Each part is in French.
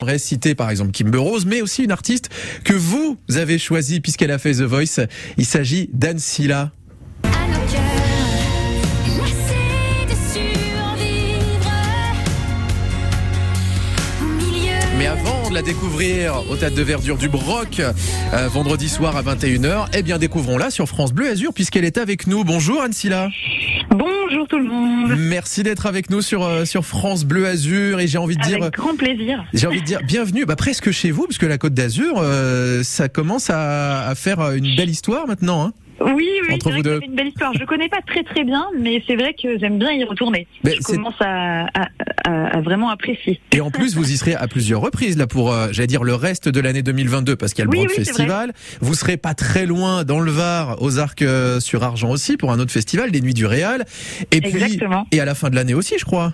J'aimerais citer par exemple Kimber Rose, mais aussi une artiste que vous avez choisie puisqu'elle a fait The Voice. Il s'agit d'Anne Silla. La découvrir au Théâtre de Verdure du Broc, euh, vendredi soir à 21h, eh bien découvrons-la sur France Bleu Azur puisqu'elle est avec nous. Bonjour Anne Silla. Bonjour tout le monde. Merci d'être avec nous sur, euh, sur France Bleu Azur et j'ai envie de dire... Avec grand plaisir. J'ai envie de dire bienvenue, bah presque chez vous, parce que la Côte d'Azur, euh, ça commence à, à faire une belle histoire maintenant. Hein. Oui, oui, Entre vous deux. une belle histoire. Je connais pas très très bien, mais c'est vrai que j'aime bien y retourner. Mais je commence à, à- à- à vraiment apprécier. Et en plus, vous y serez à plusieurs reprises là pour, euh, j'allais dire, le reste de l'année 2022, parce qu'il y a le Oui, Broc oui, c'est Festival. Vous serez pas très loin dans le Var, aux Arcs euh, sur Argent aussi, pour un autre festival, les Nuits du Réal. Et puis, Exactement. et à la fin de l'année aussi, je crois.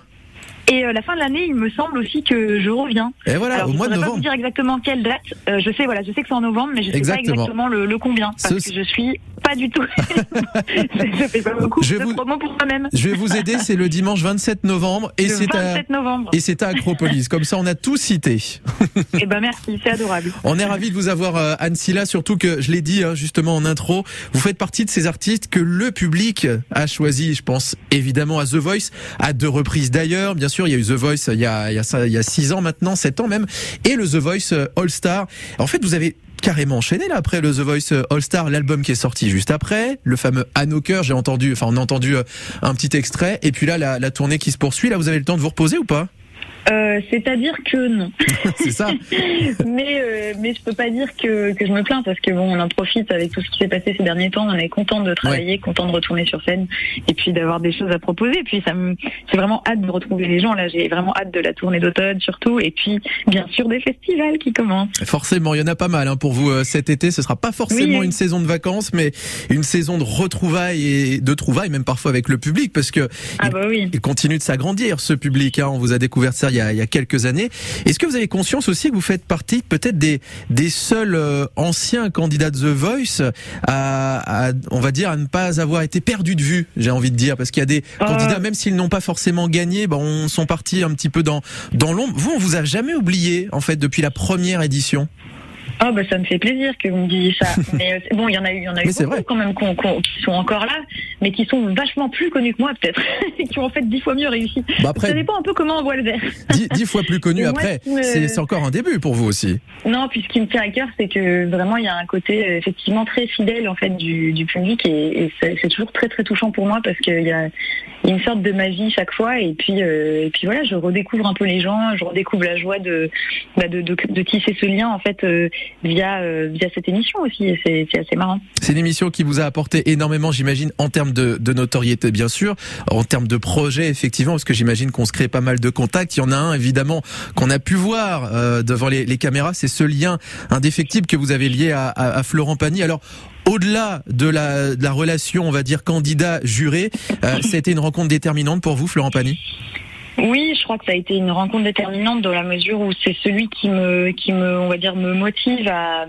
Et euh, la fin de l'année, il me semble aussi que je reviens. Et voilà, Alors, au je mois de pourrais pas vous novembre. dire exactement quelle date. Euh, je sais, voilà, je sais que c'est en novembre, mais je sais Exactement. pas exactement le, le combien, parce Ce- que je suis pas du tout. je fais pas beaucoup Je de vous- pour moi-même. Je vais vous aider, c'est le dimanche 27 novembre et c'est à 27 novembre. et c'est à Acropolis. Comme ça, on a tout cité. Et ben merci, c'est adorable. On est ravis de vous avoir, euh, Anne Silla, surtout que je l'ai dit hein, justement en intro, vous faites partie de ces artistes que le public a choisi. Je pense évidemment à The Voice, à deux reprises d'ailleurs. Bien sûr, il y a eu The Voice il y a, il y a, ça- il y a six ans maintenant, sept ans même, et le The Voice euh, All Star. En fait, vous avez carrément enchaîné là après le The Voice euh, All Star, l'album qui est sorti juste après, le fameux À. J'ai entendu, enfin on a entendu euh, un petit extrait, et puis là la tournée qui se poursuit. Là, vous avez le temps de vous reposer ou pas? Euh, C'est-à-dire que non. C'est ça. mais euh, mais je peux pas dire que, que je me plains parce que bon on en profite avec tout ce qui s'est passé ces derniers temps on est content de travailler content de retourner sur scène et puis d'avoir des choses à proposer et puis ça me j'ai vraiment hâte de retrouver les gens là j'ai vraiment hâte de la tournée d'automne surtout et puis bien sûr des festivals qui commencent Forcément, il y en a pas mal hein, pour vous euh, cet été. Ce sera pas forcément Oui. une saison de vacances, mais une saison de retrouvailles et de trouvailles, même parfois avec le public, parce que ah bah oui il continue de s'agrandir ce public. Hein. On vous a découvert ça il y a, il y a quelques années. Est-ce que vous avez conscience aussi que vous faites partie peut-être des des seuls euh, anciens candidats de The Voice à, à, on va dire, à ne pas avoir été perdus de vue J'ai envie de dire, parce qu'il y a des Euh. candidats, même s'ils n'ont pas forcément gagné, ben, on sont partis un petit peu dans dans l'ombre. Vous, on vous a jamais oublié en fait depuis la première édition? Oh bah ça me fait plaisir que vous me disiez ça. Mais euh, bon, il y en a eu, il y en a eu beaucoup vrai. quand même qui sont encore là, mais qui sont vachement plus connus que moi peut-être, qui ont en fait dix fois mieux réussi. Bah Ça dépend un peu comment on voit le verre. dix, dix fois plus connu Et moi, après, me- c'est encore un début pour vous aussi. Non, puis ce qui me tient à cœur, c'est que vraiment il y a un côté euh, effectivement très fidèle en fait du, du public et, et c'est toujours très très touchant pour moi parce qu'il y a, il y a une sorte de magie chaque fois et puis euh, et puis voilà, je redécouvre un peu les gens, je redécouvre la joie de bah, de, de, de tisser ce lien en fait euh, via euh, via cette émission aussi c'est assez marrant. C'est une émission qui vous a apporté énormément, j'imagine, en termes de, de notoriété, bien sûr, en termes de projet, effectivement, parce que j'imagine qu'on se crée pas mal de contacts. Il y en a un, évidemment, qu'on a pu voir euh, devant les, les caméras, c'est ce lien indéfectible que vous avez lié à, à- à Florent Pagny. Alors, au-delà de la, de la relation, on va dire, candidat-juré, euh, ça a été une rencontre déterminante pour vous, Florent Pagny? Oui, je crois que ça a été une rencontre déterminante dans la mesure où c'est celui qui me, qui me, on va dire, me motive à,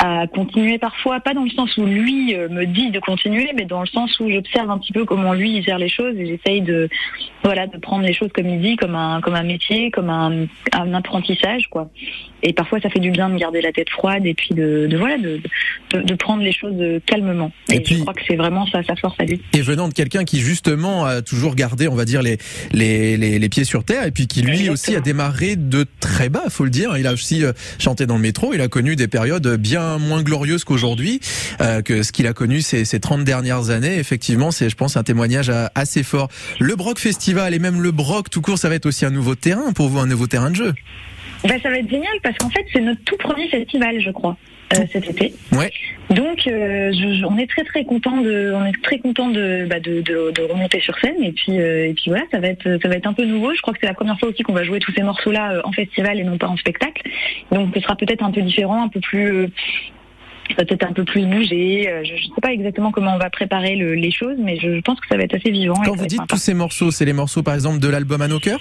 à continuer parfois, pas dans le sens où lui euh, me dit de continuer, mais dans le sens où j'observe un petit peu comment lui il gère les choses et j'essaye de, voilà, de prendre les choses comme il dit, comme un, comme un métier, comme un, un apprentissage, quoi. Et parfois, ça fait du bien de garder la tête froide et puis de, de voilà, de, de, de prendre les choses euh, calmement. Et Et, puis- je crois que c'est vraiment ça, sa force à lui. et venant de quelqu'un qui justement a toujours gardé, on va dire, les, les, les, les pieds sur terre, et puis qui lui Exactement. aussi a démarré de très bas, faut le dire. Il a aussi euh, chanté dans le métro, il a connu des périodes bien moins glorieuses qu'aujourd'hui, euh, que ce qu'il a connu ces, ces 30 dernières années. Effectivement, c'est, je pense, un témoignage assez fort. Le Broc Festival et même le Broc tout court, ça va être aussi un nouveau terrain pour vous, un nouveau terrain de jeu. Ben, ça va être génial parce qu'en fait, c'est notre tout premier festival, je crois, euh, cet été. Ouais. Donc, euh, je- je- on est très très content de, on est très content de, bah, de, de, de remonter sur scène et puis euh, et puis voilà, ça va être ça va être un peu nouveau. Je crois que c'est la première fois aussi qu'on va jouer tous ces morceaux-là euh, en festival et non pas en spectacle. Donc, ce sera peut-être un peu différent, un peu plus euh, peut-être un peu plus bougé. Euh, Je ne sais pas exactement comment on va préparer le- les choses, mais je, je pense que ça va être assez vivant. Quand vous dites tous ces morceaux, c'est les morceaux par exemple de l'album à nos cœurs?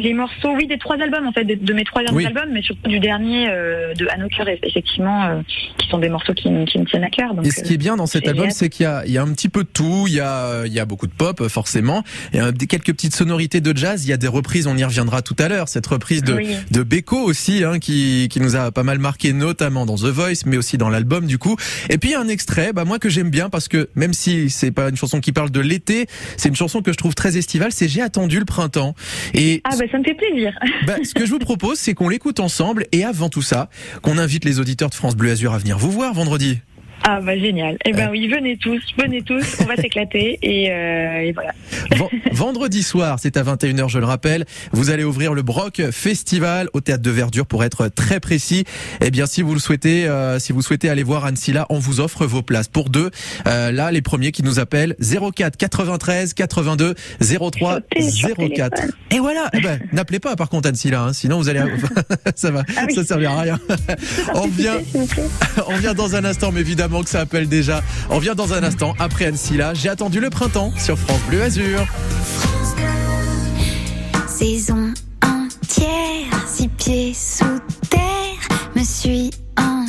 Les morceaux, oui, des trois albums en fait, de, de mes trois derniers Oui. albums, mais surtout du dernier euh, de Cœur, effectivement, euh, qui sont des morceaux qui, me- qui me tiennent à cœur. Donc, Et ce qui est bien dans cet album, c'est qu'il y a, il y a un petit peu de tout. Il y a, il y a beaucoup de pop, forcément. Il y a des- quelques petites sonorités de jazz. Il y a des reprises. On y reviendra tout à l'heure. Cette reprise de, Oui. de Beko aussi, hein, qui, qui nous a pas mal marqué, notamment dans The Voice, mais aussi dans l'album, du coup. Et puis, un extrait, bah, moi, que j'aime bien parce que même si c'est pas une chanson qui parle de l'été, c'est une chanson que je trouve très estivale. C'est J'ai attendu le printemps. Et Ah bah ça me fait plaisir. bah, ce que je vous propose, c'est qu'on l'écoute ensemble et avant tout ça, qu'on invite les auditeurs de France Bleu Azur à venir vous voir vendredi. Ah bah génial. Eh ben oui, venez tous, venez tous, on va s'éclater et, euh, et voilà. Ven- Vendredi soir, c'est à 21h, je le rappelle. Vous allez ouvrir le Broc Festival au théâtre de Verdure pour être très précis. Eh bien, si vous le souhaitez, euh, si vous souhaitez aller voir Anne Silla, on vous offre vos places pour deux. Euh, là, les premiers qui nous appellent 04 93 82 03 Sautez sur le 04. téléphone. Et voilà. Eh ben, n'appelez pas par contre Anne Silla, hein, sinon vous allez, ça va, Ah oui. ça servira à rien. on vient, on vient dans un instant, mais évidemment que ça appelle déjà. On vient dans un instant après Anne Silla. J'ai attendu le printemps sur France Bleu Azur. Saison entière, six pieds sous terre, me suis enfermée.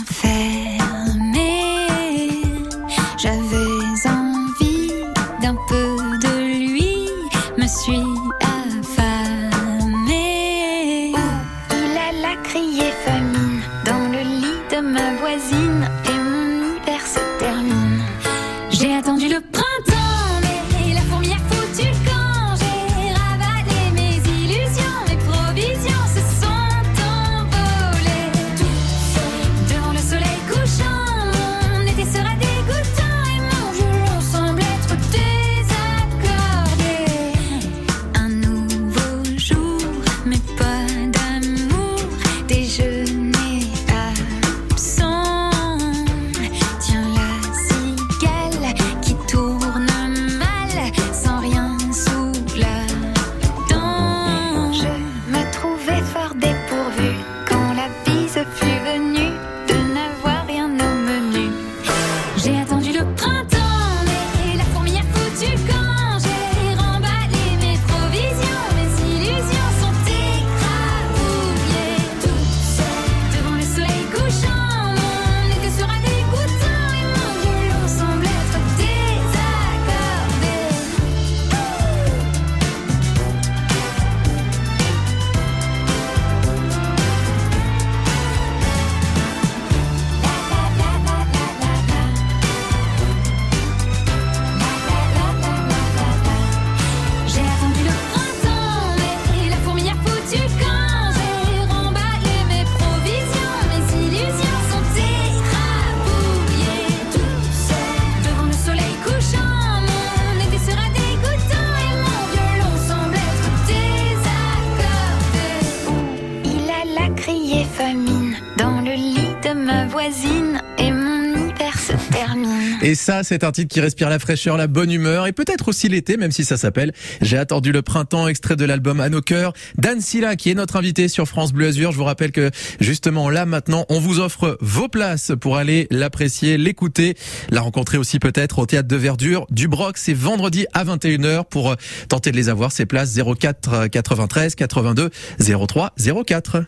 Et ça, c'est un titre qui respire la fraîcheur, la bonne humeur et peut-être aussi l'été, même si ça s'appelle J'ai attendu le printemps, extrait de l'album À nos cœurs. Dan Silla, qui est notre invité sur France Bleu Azur. Je vous rappelle que justement là maintenant, on vous offre vos places pour aller l'apprécier, l'écouter, la rencontrer aussi peut-être au théâtre de Verdure du Broc. C'est vendredi à 21h pour euh, tenter de les avoir. Ces places 04 93 82 03 04.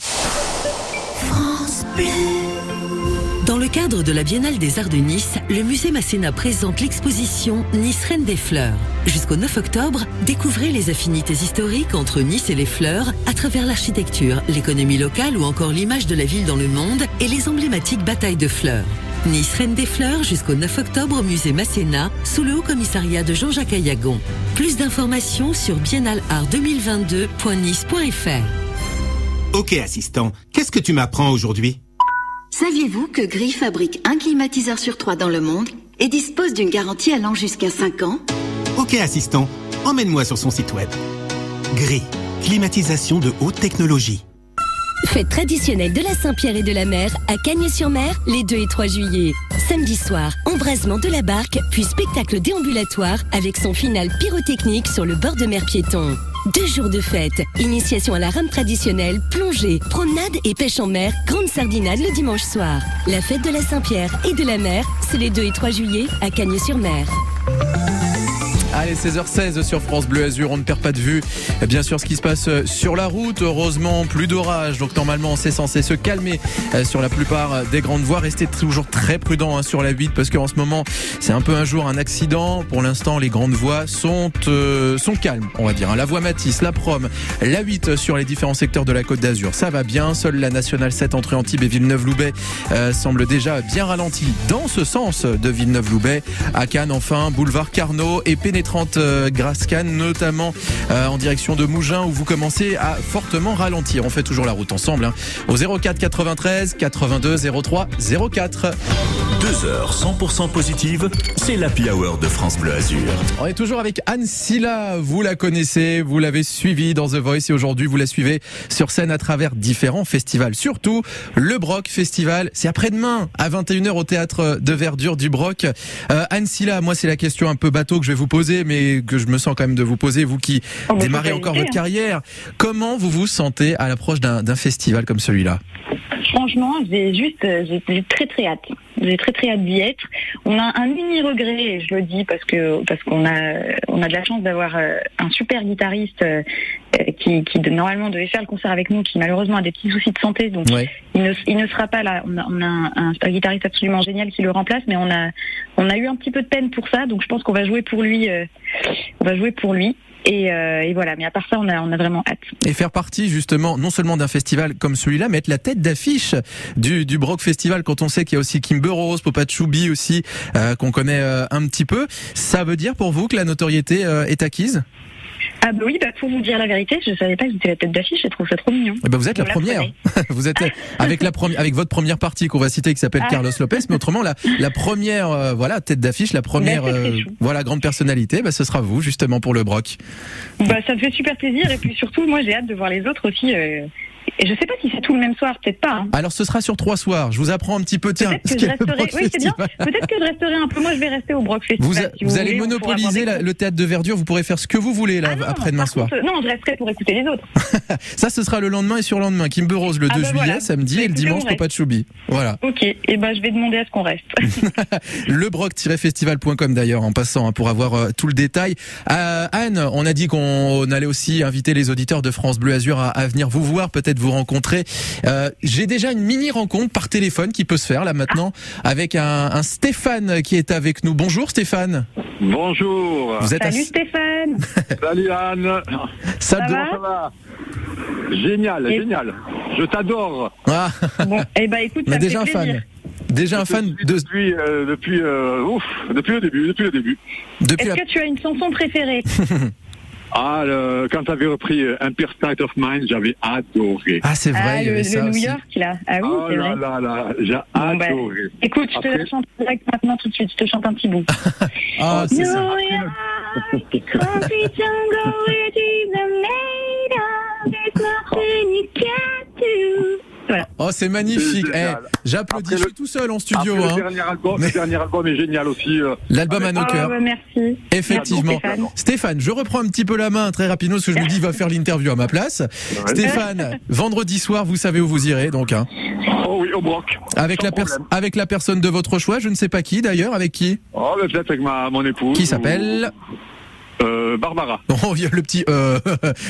Dans le cadre de la Biennale des Arts de Nice, le musée Masséna présente l'exposition Nice Reine des Fleurs. Jusqu'au 9 octobre, découvrez les affinités historiques entre Nice et les fleurs à travers l'architecture, l'économie locale ou encore l'image de la ville dans le monde et les emblématiques batailles de fleurs. Nice Reine des Fleurs jusqu'au 9 octobre au musée Masséna sous le haut commissariat de Jean-Jacques Ayagon. Plus d'informations sur biennaleart2022.nice.fr. Ok assistant, qu'est-ce que tu m'apprends aujourd'hui? Saviez-vous que Gris fabrique un climatiseur sur trois dans le monde et dispose d'une garantie allant jusqu'à 5 ans? Ok assistant, emmène-moi sur son site web. Gris, climatisation de haute technologie. Fête traditionnelle de la Saint-Pierre et de la Mer à Cagnes-sur-Mer les 2 et 3 juillet. Samedi soir, embrasement de la barque, puis spectacle déambulatoire avec son final pyrotechnique sur le bord de mer piéton. Deux jours de fête, initiation à la rame traditionnelle, plongée, promenade et pêche en mer, grande sardinade le dimanche soir. La fête de la Saint-Pierre et de la Mer, c'est les 2 et 3 juillet à Cagnes-sur-Mer. 16h16 sur France Bleu Azur, on ne perd pas de vue. Eh bien sûr, ce qui se passe euh, sur la route, heureusement, plus d'orage. Donc normalement, c'est censé se calmer euh, sur la plupart euh, des grandes voies. Restez toujours très prudent hein, sur la 8 parce qu'en ce moment, c'est un peu un jour un accident. Pour l'instant, les grandes voies sont, sont calmes, on va dire. Hein. La voie Matisse, la Prom, la 8 sur les différents secteurs de la Côte d'Azur, ça va bien. Seule la Nationale 7 entre Antibes et Villeneuve-Loubet semble déjà bien ralentie dans ce sens de Villeneuve-Loubet. À Cannes, enfin, boulevard Carnot et pénétrant 30 grâce Cannes, notamment euh, en direction de Mougins où vous commencez à fortement ralentir. On fait toujours la route ensemble hein, au 04 93 82 03 04. 2 heures 100% positive, c'est l'Happy Hour de France Bleu Azur. On est toujours avec Anne Silla, vous la connaissez, vous l'avez suivie dans The Voice et aujourd'hui vous la suivez sur scène à travers différents festivals. Surtout le Broc Festival, c'est après-demain à 21h au théâtre de Verdure du Broc. Euh, Anne Silla, moi c'est la question un peu bateau que je vais vous poser mais que je me sens quand même de vous poser, vous qui Oh, démarrez encore votre hein. carrière. Comment vous vous sentez à l'approche d'un festival comme celui-là? Franchement, j'ai juste, euh, j'ai très très hâte. J'ai très très hâte d'y être. On a un mini regret, et je le dis parce que parce qu'on a on a de la chance d'avoir euh, un super guitariste euh, qui, qui normalement devait faire le concert avec nous, qui malheureusement a des petits soucis de santé, donc Ouais. il ne, il ne sera pas là. On a, on a un, un- un guitariste absolument génial qui le remplace, mais on a on a eu un petit peu de peine pour ça, donc je pense qu'on va jouer pour lui. euh, on va jouer pour lui. Et, euh, et voilà. Mais à part ça, on a on a vraiment hâte. et faire partie justement non seulement d'un festival comme celui-là, mais être la tête d'affiche du, du Brock Festival quand on sait qu'il y a aussi Kimber Rose, Popa Choubi aussi, euh, qu'on connaît euh, un petit peu. Ça veut dire pour vous que la notoriété euh, est acquise? Ah bah oui, bah pour vous dire la vérité, je savais pas que j'étais la tête d'affiche. Je trouve ça trop mignon. Eh ben vous êtes la première. vous êtes avec la première, avec votre première partie qu'on va citer qui s'appelle Ah. Carlos Lopez, mais autrement la, la première, euh, voilà, tête d'affiche, la première, euh, voilà, grande personnalité, bah, ce sera vous justement pour le Brock. Bah, ça me fait super plaisir et puis surtout, moi, j'ai hâte de voir les autres aussi. euh, Et je sais pas si c'est tout le même soir, peut-être pas. hein. Alors ce sera sur trois soirs. Je vous apprends un petit peu, tiens, Peut-être que je le resterai. Brock Oui, c'est bien. Festival. Peut-être que je resterai un peu. Moi, je vais rester au Brock Festival. Vous, si vous vous allez voulez, monopoliser la- le théâtre de verdure. Vous pourrez faire ce que vous voulez là Ah après demain soir. contre, non, je resterai pour écouter les autres. Ça, ce sera le lendemain et sur lendemain. Kimber Rose le 2 Ah bah juillet, voilà. samedi, et le dimanche. Popa Choubi. Voilà. Ok. Et ben, je vais demander à ce qu'on reste. Lebroc-festival.com d'ailleurs, en passant, hein, pour avoir euh, tout le détail. Euh, Anne, on a dit qu'on allait aussi inviter les auditeurs de France Bleu Azur à, à venir vous voir, peut-être vous rencontrer. Euh, J'ai déjà une mini rencontre par téléphone qui peut se faire là maintenant avec un, un Stéphane qui est avec nous. Bonjour Stéphane. Bonjour. Vous êtes à- Salut Stéphane. Salut Anne. Ça Ça va Ça va? Génial, Et- génial. Je t'adore. Ah, Bon, et ben, écoute, ça déjà un fait plaisir. fan. Déjà un fan de, depuis euh, depuis euh, ouf, depuis le début, depuis le début. Est-ce la... que tu as une chanson préférée? Ah, le- quand tu avais repris euh, Empire State of Mind, j'avais adoré. Ah, c'est vrai, Ah, il y le, avait le ça New aussi. York, là. Ah oui, oh c'est là vrai. là là, j'ai Bon, ben, adoré. Écoute, je te Après- la chante direct maintenant tout de suite. Je te chante un petit bout. Ah, c'est ça. Oh, c'est magnifique. Eh. J'applaudis, je le- suis tout seul en studio. Après, hein. le dernier album, Mais- le dernier album est génial aussi. euh. L'album à nos Ah, cœurs. merci. Effectivement. Merci, Stéphane. Stéphane, je reprends un petit peu la main très rapidement parce que je me dis il va faire l'interview à ma place. Stéphane, vendredi soir, vous savez où vous irez donc hein. Oh oui, au Broc. avec Sans la avec la personne de votre choix, je ne sais pas qui d'ailleurs, avec qui? Oh, peut-être avec ma, mon épouse. Qui s'appelle? ou- euh, Barbara. Oh, il y a le petit euh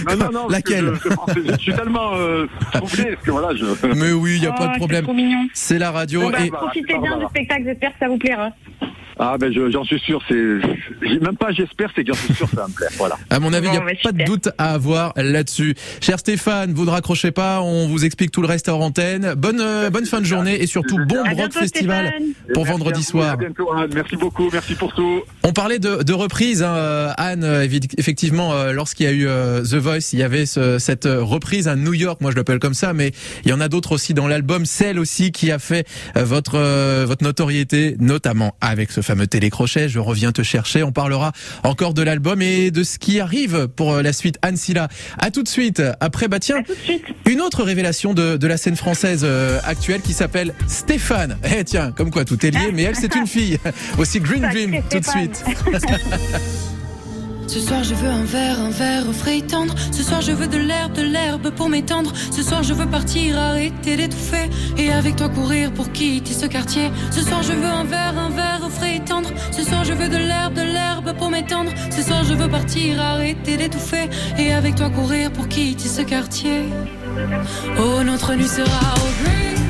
Non, non, non. parce que laquelle je, je- je suis tellement euh, troublé parce que voilà, je. Mais oui, il y a Oh, pas de problème. C'est la radio Bon, bah, et profitez bien Barbara. du spectacle. J'espère que ça vous plaira. Ah ben je- j'en suis sûr, c'est même pas j'espère, c'est que j'en suis sûr ça va me plaire. Voilà. à mon avis, il n'y a bah, pas de doute à avoir là-dessus. Cher Stéphane, vous ne raccrochez pas, on vous explique tout le reste hors antenne. Bonne euh, bonne fin de journée et surtout bon À bientôt, Festival Stéphane. pour Merci vendredi vous, soir. À bientôt, Anne. Merci beaucoup, merci pour tout. On parlait de, de reprise, hein, euh, Anne. euh, Effectivement, lorsqu'il y a eu The Voice, il y avait ce- cette reprise à New York. Moi, je l'appelle comme ça, mais il y en a d'autres aussi dans l'album. Celle aussi qui a fait votre votre notoriété, notamment avec ce fameux télécrochet. Je reviens te chercher. On parlera encore de l'album et de ce qui arrive pour euh, la suite. Anne Silla. À tout de suite. Après, bah tiens, une autre révélation de, de la scène française euh, actuelle qui s'appelle Stéphane. Eh tiens, comme quoi tout est lié, mais elle c'est une fille. Aussi Green Dream tout de suite. Ce soir je veux un verre, un verre frais et tendre. Ce soir je veux de l'herbe, de l'herbe pour m'étendre. Ce soir je veux partir, arrêter d'étouffer. Et avec toi courir pour quitter ce quartier. Ce soir je veux un verre, un verre frais et tendre. Ce soir je veux de l'herbe, de l'herbe pour m'étendre. Ce soir je veux partir, arrêter d'étouffer. Et avec toi courir pour quitter ce quartier. Oh, notre nuit sera au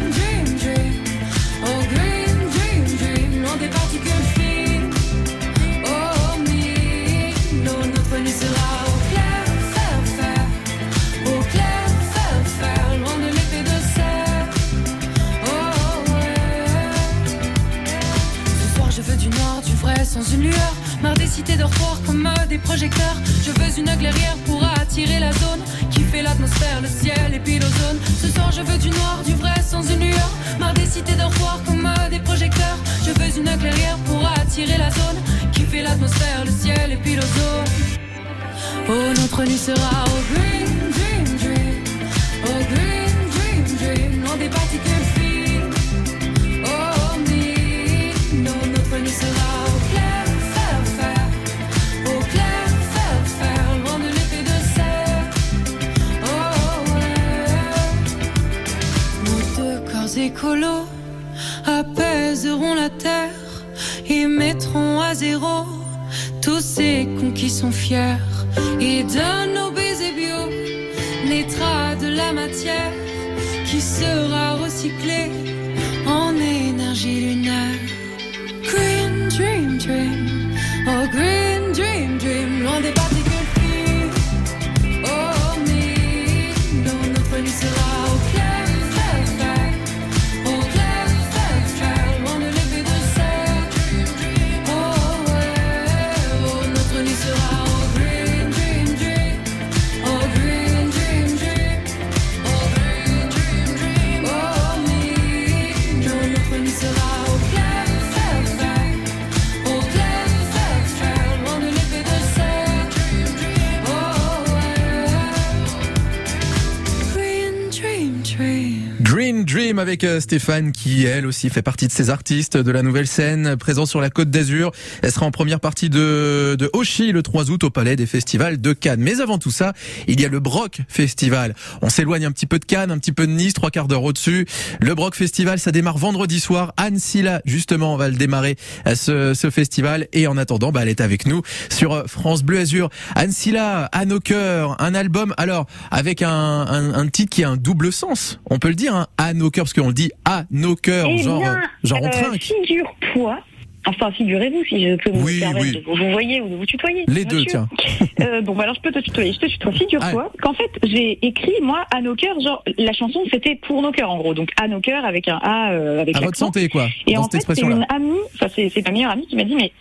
dream, loin avec euh, Stéphane qui elle aussi fait partie de ces artistes de la nouvelle scène présent sur la Côte d'Azur. Elle sera en première partie de de Oshi le 3 août au Palais des Festivals de Cannes. Mais avant tout ça, il y a le Broc Festival. On s'éloigne un petit peu de Cannes, un petit peu de Nice, trois quarts d'heure au-dessus. Le Broc Festival, ça démarre vendredi soir. Anne Silla, justement, va le démarrer à ce, ce festival. Et en attendant, bah, elle est avec nous sur euh, France Bleu Azur. Anne Silla, à nos cœurs, un album. Alors, avec un, titre qui a un double sens. On peut le dire, hein, à nos cœurs, parce qu'on le dit à nos cœurs, Eh genre, bien, euh, genre on euh, trinque. Figure-toi. Enfin, figurez-vous, si je peux Oui, vous permettre oui. de vous voyez ou de vous tutoyer. Les deux, tiens. Euh, bon, bah alors je peux te tutoyer. Je te tutoie. Figure-toi qu'en fait, j'ai écrit, moi, à nos cœurs, genre, la chanson, c'était pour nos cœurs, en gros. Donc, à nos cœurs, avec un A, euh, avec À votre santé, quoi, Et dans en cette fait, c'est une amie, enfin, c'est c'est ma meilleure amie qui m'a dit, mais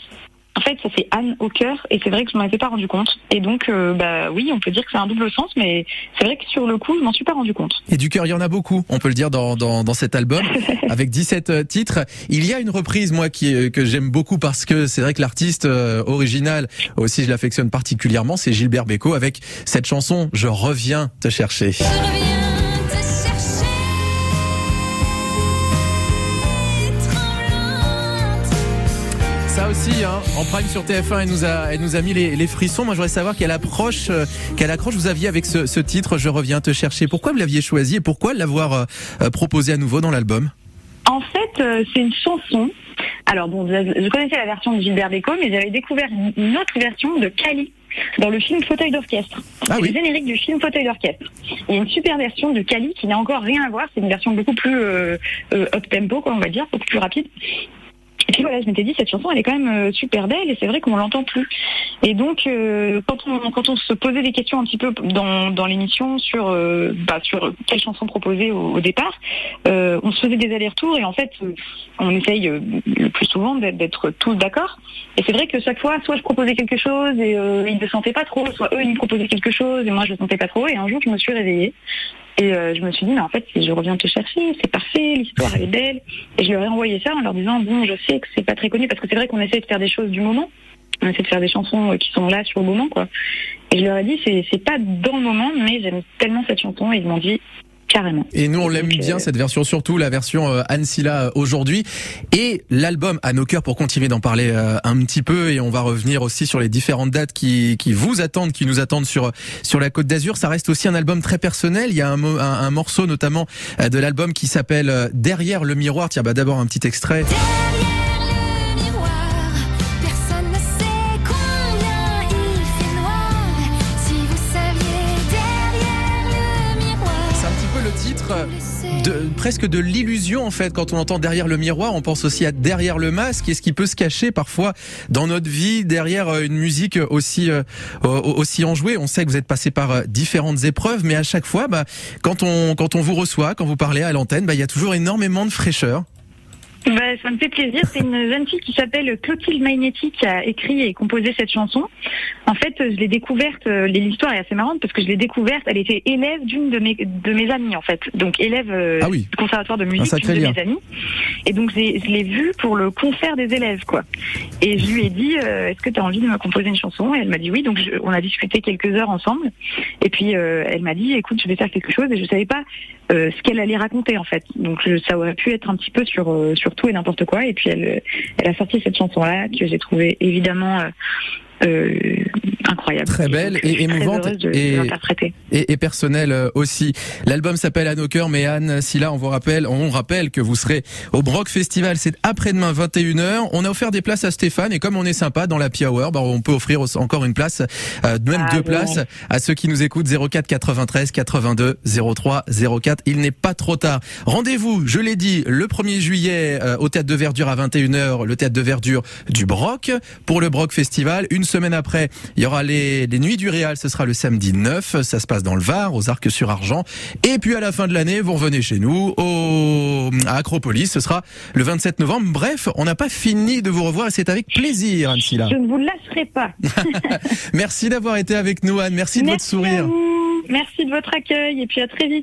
en fait, ça c'est Anne au cœur, et c'est vrai que je m'en étais pas rendu compte. Et donc, euh, bah oui, on peut dire que c'est un double sens, mais c'est vrai que sur le coup, je m'en suis pas rendu compte. Et du cœur, il y en a beaucoup, on peut le dire dans, dans, dans cet album, avec 17 euh, titres. Il y a une reprise, moi, qui, que j'aime beaucoup parce que c'est vrai que l'artiste euh, original, aussi je l'affectionne particulièrement, c'est Gilbert Bécaud avec cette chanson « Je reviens te chercher ». Ça aussi, hein, en prime sur TF1, elle nous a, elle nous a mis les, les frissons. Moi, je voudrais savoir quelle approche, euh, quelle accroche vous aviez avec ce, ce titre. Je reviens te chercher. Pourquoi vous l'aviez choisi et pourquoi l'avoir euh, euh, proposé à nouveau dans l'album? En fait, euh, c'est une chanson. Alors bon, je connaissais la version de Gilbert Bécaud, mais j'avais découvert une- autre version de Cali dans le film Fauteuil d'orchestre. Ah oui. le générique du film Fauteuil d'orchestre. Il y a une super version de Cali qui n'a encore rien à voir. C'est une version beaucoup plus euh, up tempo, quoi, on va dire, beaucoup plus rapide. Et puis voilà, je m'étais dit cette chanson, elle est quand même euh, super belle et c'est vrai qu'on l'entend plus. Et donc euh, quand on se posait des questions un petit peu dans, l'émission sur euh, bah, sur quelle chanson proposer au, départ, on se faisait des allers-retours et en fait on essaye le plus souvent d'être- tous d'accord. Et c'est vrai que chaque fois, soit je proposais quelque chose et ils ne sentaient pas trop, soit eux ils me proposaient quelque chose et moi je le sentais pas trop. Et un jour je me suis réveillée et euh, je me suis dit mais en fait je reviens te chercher, c'est parfait, l'histoire est belle. Et je leur ai envoyé ça en leur disant bon je sais que c'est pas très connu parce que c'est vrai qu'on essaie de faire des choses du moment. On essaie de faire des chansons euh, qui sont là sur le moment quoi. Et je leur ai dit c'est pas dans le moment mais j'aime tellement cette chanson et ils m'ont dit carrément. Et nous, on l'aime bien euh, cette version, surtout la version euh, Anne Silla euh, aujourd'hui. Et l'album à nos cœurs pour continuer d'en parler euh, un petit peu. Et on va revenir aussi sur les différentes dates qui, qui vous attendent, qui nous attendent sur sur la Côte d'Azur. Ça reste aussi un album très personnel. Il y a un, mo- un, un morceau notamment euh, de l'album qui s'appelle Derrière le miroir. Tiens, bah d'abord un petit extrait. Derrière de, presque de l'illusion en fait. Quand on entend derrière le miroir, on pense aussi à derrière le masque et ce qui peut se cacher parfois dans notre vie derrière euh, une musique aussi euh, au- aussi enjouée. On sait que vous êtes passé par euh, différentes épreuves, mais à chaque fois, bah, quand on quand on vous reçoit, quand vous parlez à l'antenne, bah, il y a toujours énormément de fraîcheur. Bah, ça me fait plaisir. C'est une jeune fille qui s'appelle Clotilde Magnetti qui a écrit et composé cette chanson. En fait, je l'ai découverte. euh, L'histoire est assez marrante parce que je l'ai découverte. Elle était élève d'une de mes de mes amies en fait. Donc élève euh, Ah oui. du conservatoire de musique d'une de mes amies. Et donc je l'ai vue pour le concert des élèves quoi. Et je lui ai dit euh, est-ce que tu as envie de me composer une chanson? Et elle m'a dit oui. Donc je- on a discuté quelques heures ensemble. Et puis euh, elle m'a dit écoute je vais faire quelque chose et je savais pas euh, ce qu'elle allait raconter en fait. Donc je- ça aurait pu être un petit peu sur sur tout et n'importe quoi. Et puis elle elle a sorti cette chanson là que j'ai trouvée évidemment euh, incroyable. Très belle et émouvante de, et- et, et personnel euh, aussi. L'album s'appelle À nos cœurs, mais Anne, si là on vous rappelle, on rappelle que vous serez au Brock Festival, c'est après-demain 21h. On a offert des places à Stéphane et comme on est sympa dans la Hour, bah, on peut offrir encore une place, euh, même Ah, deux bon. places à ceux qui nous écoutent 04 93 82 03 04. Il n'est pas trop tard. Rendez-vous, je l'ai dit, le 1er juillet euh, au théâtre de Verdure à 21h, le théâtre de Verdure du Broc pour le Broc Festival. Une semaine après, il y aura les, les Nuits du Réal, ce sera le samedi 9, ça se passe dans le Var, aux Arcs sur Argent. Et puis à la fin de l'année, vous revenez chez nous au, à Acropolis, ce sera le 27 novembre. Bref, on n'a pas fini de vous revoir et c'est avec plaisir, Anne Silla. Je ne vous lâcherai pas. Merci d'avoir été avec nous, Anne. Merci de votre Merci sourire. Merci de votre accueil et puis à très vite.